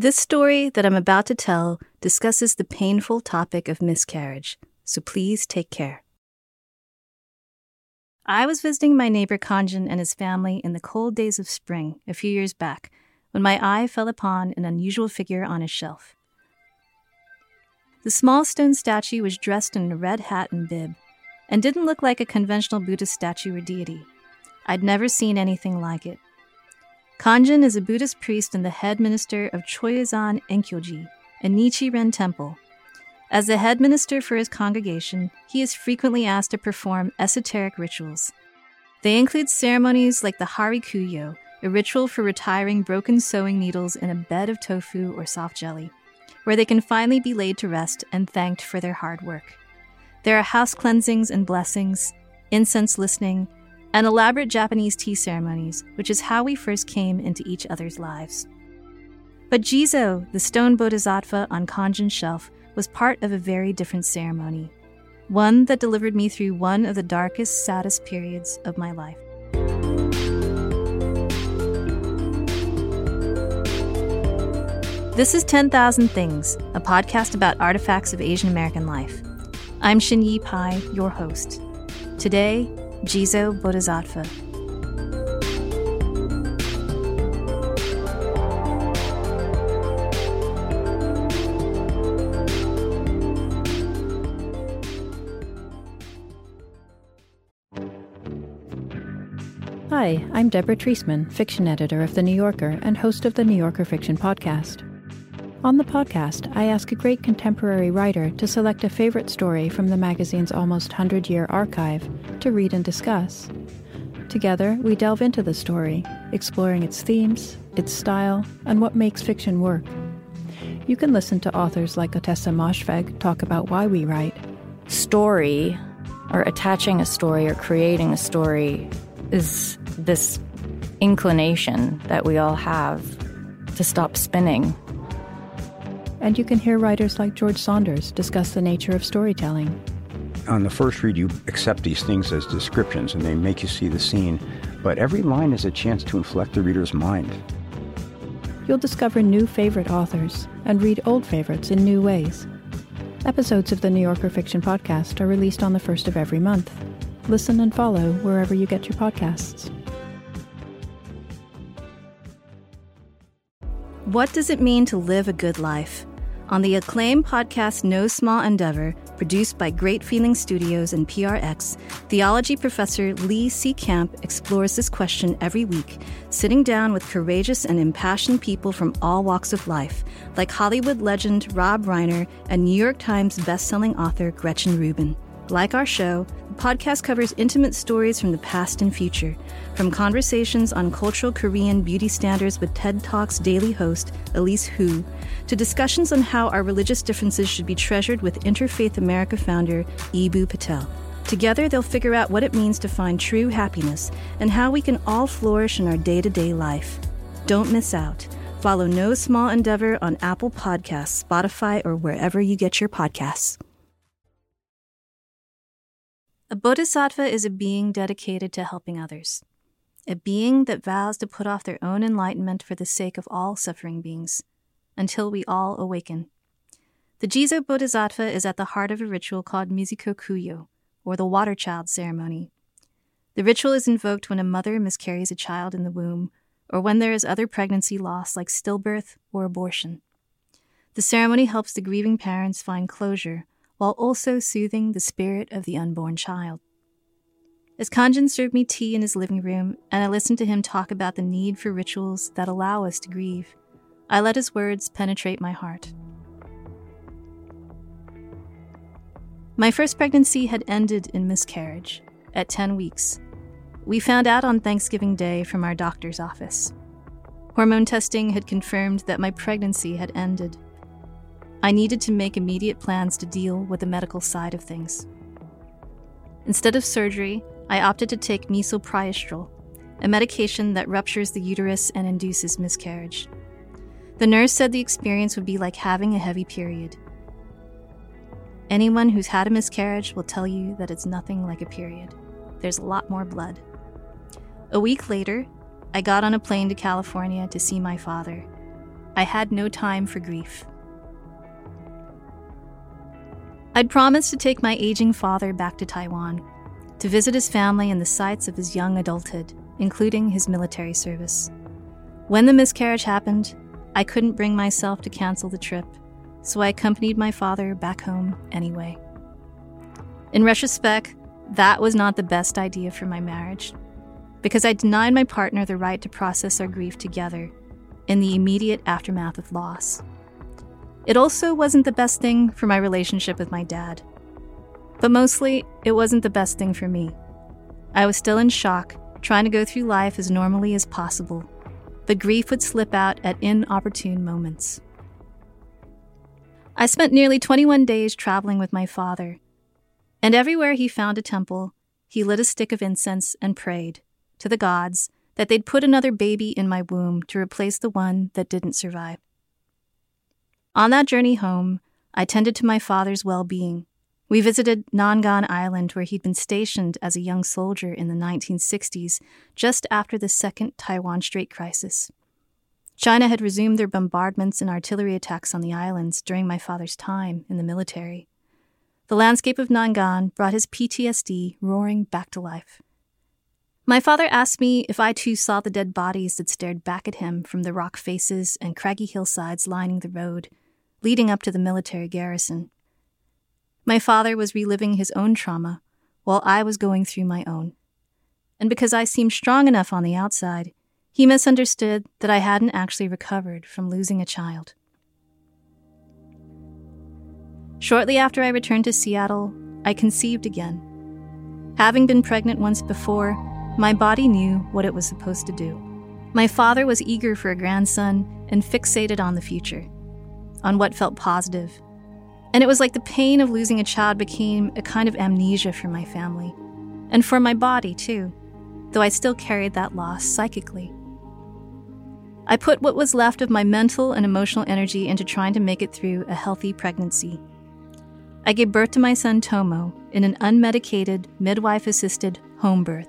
This story that I'm about to tell discusses the painful topic of miscarriage, so please take care. I was visiting my neighbor Kanjin and his family in the cold days of spring a few years back when my eye fell upon an unusual figure on a shelf. The small stone statue was dressed in a red hat and bib and didn't look like a conventional Buddhist statue or deity. I'd never seen anything like it. Kanjin is a Buddhist priest and the head minister of Choeizan Enkyoji, a Nichiren temple. As the head minister for his congregation, he is frequently asked to perform esoteric rituals. They include ceremonies like the Harikuyo, a ritual for retiring broken sewing needles in a bed of tofu or soft jelly, where they can finally be laid to rest and thanked for their hard work. There are house cleansings and blessings, incense listening, and elaborate Japanese tea ceremonies, which is how we first came into each other's lives. But Jizo, the stone bodhisattva on Kanjin's shelf, was part of a very different ceremony, one that delivered me through one of the darkest, saddest periods of my life. This is 10,000 Things, a podcast about artifacts of Asian American life. I'm Shin Yu Pai, your host. Today, Jizo Bodhisattva. Hi, I'm Deborah Treisman, fiction editor of The New Yorker and host of the New Yorker Fiction Podcast. On the podcast, I ask a great contemporary writer to select a favorite story from the magazine's almost 100 year archive to read and discuss. Together, we delve into the story, exploring its themes, its style, and what makes fiction work. You can listen to authors like Ottessa Moshfegh talk about why we write. Story, or attaching a story or creating a story, is this inclination that we all have to stop spinning and you can hear writers like George Saunders discuss the nature of storytelling. On the first read, you accept these things as descriptions and they make you see the scene, but every line is a chance to inflect the reader's mind. You'll discover new favorite authors and read old favorites in new ways. Episodes of the New Yorker Fiction Podcast are released on the first of every month. Listen and follow wherever you get your podcasts. What does it mean to live a good life? On the acclaimed podcast No Small Endeavor, produced by Great Feeling Studios and PRX, theology professor Lee C. Camp explores this question every week, sitting down with courageous and impassioned people from all walks of life, like Hollywood legend Rob Reiner and New York Times bestselling author Gretchen Rubin. Like our show, the podcast covers intimate stories from the past and future, from conversations on cultural Korean beauty standards with TED Talks daily host Elise Hu, to discussions on how our religious differences should be treasured with Interfaith America founder Eboo Patel. Together, they'll figure out what it means to find true happiness and how we can all flourish in our day to day life. Don't miss out. Follow No Small Endeavor on Apple Podcasts, Spotify, or wherever you get your podcasts. A bodhisattva is a being dedicated to helping others, a being that vows to put off their own enlightenment for the sake of all suffering beings, until we all awaken. The Jizo Bodhisattva is at the heart of a ritual called Mizuko Kuyo, or the water child ceremony. The ritual is invoked when a mother miscarries a child in the womb, or when there is other pregnancy loss like stillbirth or abortion. The ceremony helps the grieving parents find closure while also soothing the spirit of the unborn child. As Kanjin served me tea in his living room, and I listened to him talk about the need for rituals that allow us to grieve, I let his words penetrate my heart. My first pregnancy had ended in miscarriage at 10 weeks. We found out on Thanksgiving Day from our doctor's office. Hormone testing had confirmed that my pregnancy had ended. I needed to make immediate plans to deal with the medical side of things. Instead of surgery, I opted to take misoprostol, a medication that ruptures the uterus and induces miscarriage. The nurse said the experience would be like having a heavy period. Anyone who's had a miscarriage will tell you that it's nothing like a period. There's a lot more blood. A week later, I got on a plane to California to see my father. I had no time for grief. I'd promised to take my aging father back to Taiwan to visit his family and the sites of his young adulthood, including his military service. When the miscarriage happened, I couldn't bring myself to cancel the trip, so I accompanied my father back home anyway. In retrospect, that was not the best idea for my marriage, because I denied my partner the right to process our grief together in the immediate aftermath of loss. It also wasn't the best thing for my relationship with my dad. But mostly, it wasn't the best thing for me. I was still in shock, trying to go through life as normally as possible, but grief would slip out at inopportune moments. I spent nearly 21 days traveling with my father, and everywhere he found a temple, he lit a stick of incense and prayed to the gods that they'd put another baby in my womb to replace the one that didn't survive. On that journey home, I tended to my father's well being we visited Nangan Island, where he'd been stationed as a young soldier in the 1960s, just after the Second Taiwan Strait crisis. China had resumed their bombardments and artillery attacks on the islands during my father's time in the military. The landscape of Nangan brought his PTSD roaring back to life. My father asked me if I too saw the dead bodies that stared back at him from the rock faces and craggy hillsides lining the road, leading up to the military garrison. My father was reliving his own trauma while I was going through my own. And because I seemed strong enough on the outside, he misunderstood that I hadn't actually recovered from losing a child. Shortly after I returned to Seattle, I conceived again. Having been pregnant once before, my body knew what it was supposed to do. My father was eager for a grandson and fixated on the future, on what felt positive and it was like the pain of losing a child became a kind of amnesia for my family, and for my body, too, though I still carried that loss psychically. I put what was left of my mental and emotional energy into trying to make it through a healthy pregnancy. I gave birth to my son Tomo in an unmedicated, midwife assisted home birth,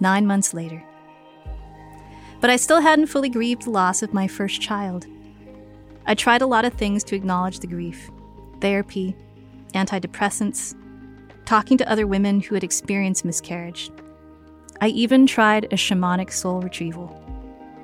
nine months later. But I still hadn't fully grieved the loss of my first child. I tried a lot of things to acknowledge the grief therapy, antidepressants, talking to other women who had experienced miscarriage. I even tried a shamanic soul retrieval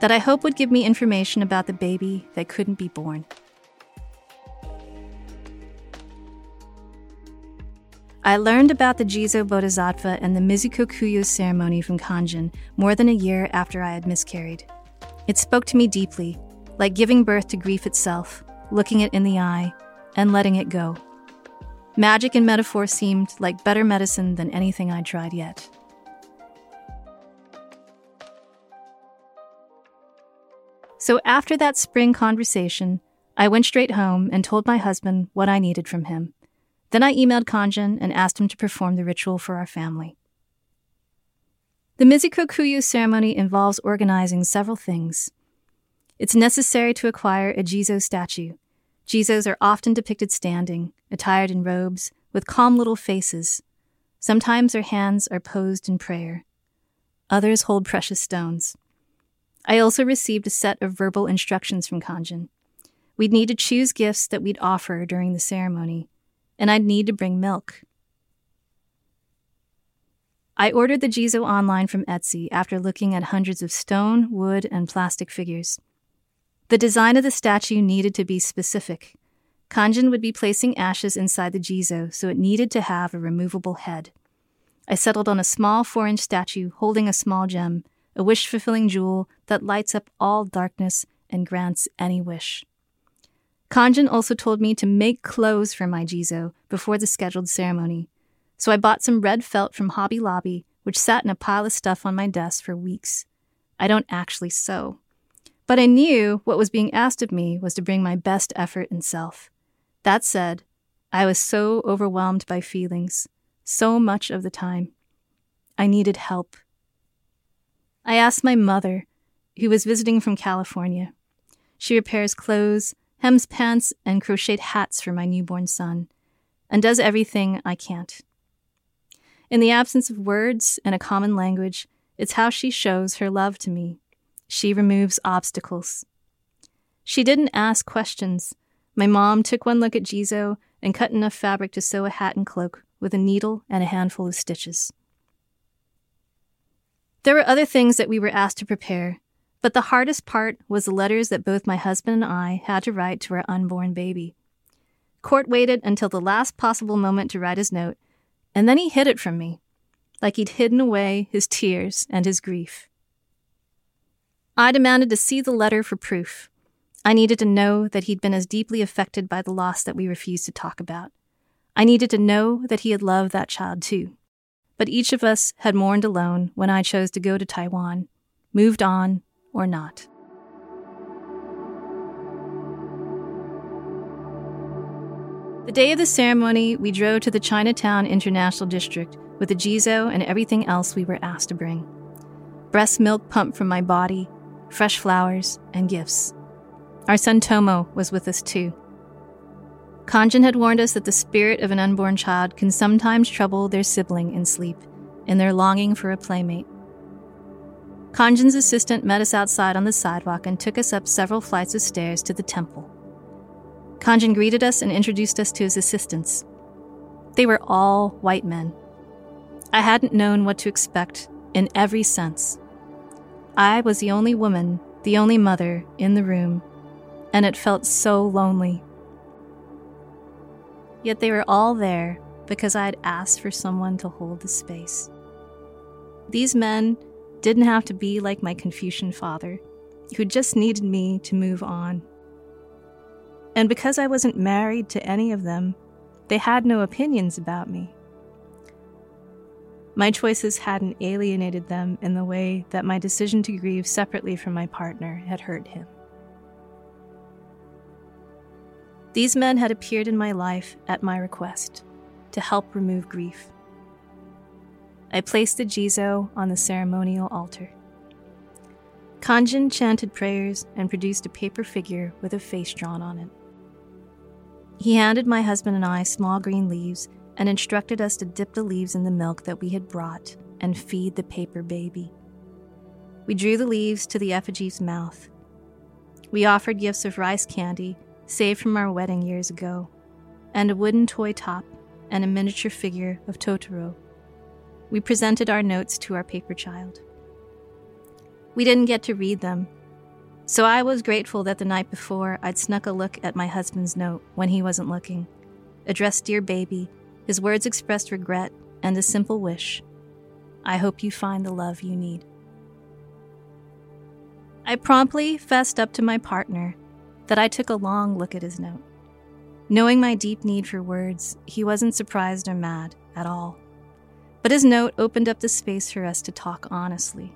that I hope would give me information about the baby that couldn't be born. I learned about the Jizo Bodhisattva and the Mizuko Kuyo ceremony from Kanjin more than a year after I had miscarried. It spoke to me deeply, like giving birth to grief itself, looking it in the eye, and letting it go. Magic and metaphor seemed like better medicine than anything I'd tried yet. So after that spring conversation, I went straight home and told my husband what I needed from him. Then I emailed Kanjin and asked him to perform the ritual for our family. The Mizuko Kuyo ceremony involves organizing several things. It's necessary to acquire a Jizo statue, Jizos are often depicted standing, attired in robes, with calm little faces. Sometimes their hands are posed in prayer. Others hold precious stones. I also received a set of verbal instructions from Kanjin. We'd need to choose gifts that we'd offer during the ceremony, and I'd need to bring milk. I ordered the Jizo online from Etsy after looking at hundreds of stone, wood, and plastic figures. The design of the statue needed to be specific. Kanjin would be placing ashes inside the Jizo, so it needed to have a removable head. I settled on a small four inch statue holding a small gem, a wish fulfilling jewel that lights up all darkness and grants any wish. Kanjin also told me to make clothes for my Jizo before the scheduled ceremony, so I bought some red felt from Hobby Lobby, which sat in a pile of stuff on my desk for weeks. I don't actually sew But I knew what was being asked of me was to bring my best effort and self. That said, I was so overwhelmed by feelings, so much of the time. I needed help. I asked my mother, who was visiting from California. She repairs clothes, hems pants, and crocheted hats for my newborn son, and does everything I can't. In the absence of words and a common language, it's how she shows her love to me. She removes obstacles. She didn't ask questions. My mom took one look at Jizo and cut enough fabric to sew a hat and cloak with a needle and a handful of stitches. There were other things that we were asked to prepare, but the hardest part was the letters that both my husband and I had to write to our unborn baby. Court waited until the last possible moment to write his note, and then he hid it from me like he'd hidden away his tears and his grief. I demanded to see the letter for proof. I needed to know that he'd been as deeply affected by the loss that we refused to talk about. I needed to know that he had loved that child too. But each of us had mourned alone when I chose to go to Taiwan, moved on or not. The day of the ceremony, we drove to the Chinatown International District with the Jizo and everything else we were asked to bring breast milk pumped from my body, fresh flowers, and gifts. Our son Tomo was with us too. Kanjin had warned us that the spirit of an unborn child can sometimes trouble their sibling in sleep, in their longing for a playmate. Kanjin's assistant met us outside on the sidewalk and took us up several flights of stairs to the temple. Kanjin greeted us and introduced us to his assistants. They were all white men I hadn't known what to expect in every sense. I was the only woman, the only mother in the room, and it felt so lonely. Yet they were all there because I had asked for someone to hold the space. These men didn't have to be like my Confucian father, who just needed me to move on. And because I wasn't married to any of them, they had no opinions about me. My choices hadn't alienated them in the way that my decision to grieve separately from my partner had hurt him. These men had appeared in my life at my request to help remove grief. I placed the Jizo on the ceremonial altar. Kanjin chanted prayers and produced a paper figure with a face drawn on it. He handed my husband and I small green leaves and instructed us to dip the leaves in the milk that we had brought and feed the paper baby. We drew the leaves to the effigy's mouth. We offered gifts of rice candy, saved from our wedding years ago, and a wooden toy top and a miniature figure of Totoro. We presented our notes to our paper child. We didn't get to read them, so I was grateful that the night before I'd snuck a look at my husband's note when he wasn't looking, addressed Dear Baby his words expressed regret and a simple wish I hope you find the love you need. I promptly fessed up to my partner that I took a long look at his note. Knowing my deep need for words, he wasn't surprised or mad at all. But his note opened up the space for us to talk honestly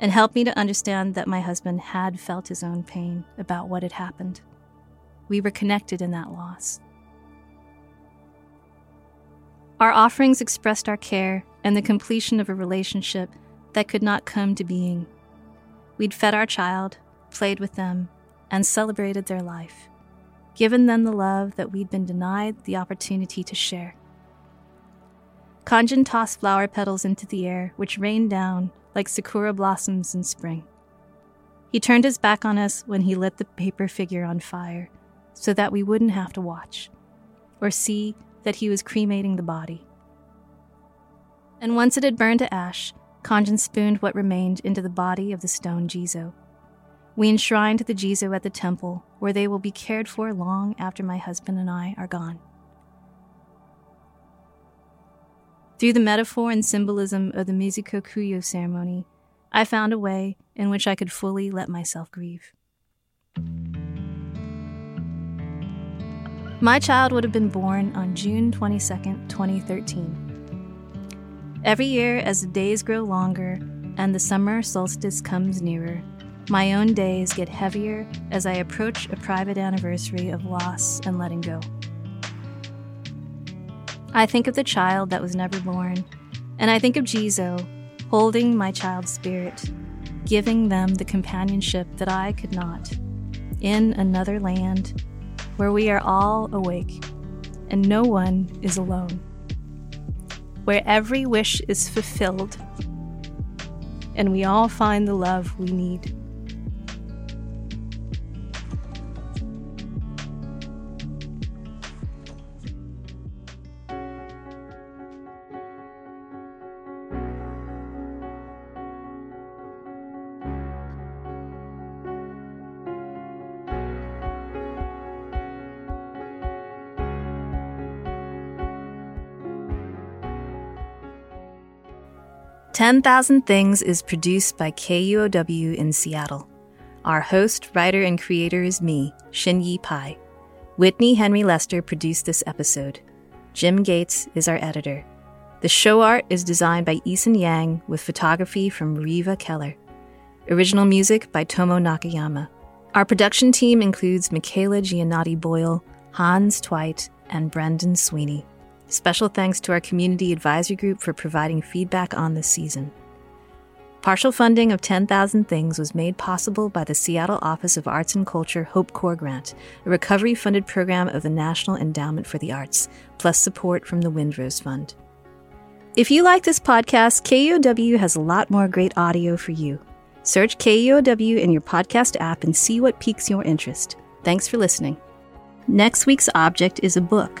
and helped me to understand that my husband had felt his own pain about what had happened. We were connected in that loss. Our offerings expressed our care and the completion of a relationship that could not come to being. We'd fed our child, played with them, and celebrated their life, given them the love that we'd been denied the opportunity to share. Kanjin tossed flower petals into the air, which rained down like sakura blossoms in spring. He turned his back on us when he lit the paper figure on fire so that we wouldn't have to watch or see that he was cremating the body. And once it had burned to ash, Kanjin spooned what remained into the body of the stone Jizo. We enshrined the Jizo at the temple, where they will be cared for long after my husband and I are gone. Through the metaphor and symbolism of the Mizuko Kuyo ceremony, I found a way in which I could fully let myself grieve. My child would have been born on June 22, 2013. Every year, as the days grow longer and the summer solstice comes nearer, My own days get heavier as I approach a private anniversary of loss and letting go. I think of the child that was never born, and I think of Jizo holding my child's spirit, giving them the companionship that I could not, in another land where we are all awake and no one is alone, where every wish is fulfilled and we all find the love we need. 10,000 Things is produced by KUOW in Seattle. Our host, writer, and creator is me, Shin Yu Pai. Whitney Henry Lester produced this episode. Jim Gates is our editor. The show art is designed by Eason Yang with photography from Riva Keller. Original music by Tomo Nakayama. Our production team includes Michaela Giannotti Boyle, Hans Twite, and Brendan Sweeney. Special thanks to our community advisory group for providing feedback on this season. Partial funding of 10,000 Things was made possible by the Seattle Office of Arts and Culture Hope Corps Grant, a recovery funded program of the National Endowment for the Arts, plus support from the Windrose Fund. If you like this podcast, KUOW has a lot more great audio for you. Search KUOW in your podcast app and see what piques your interest. Thanks for listening. Next week's object is a book.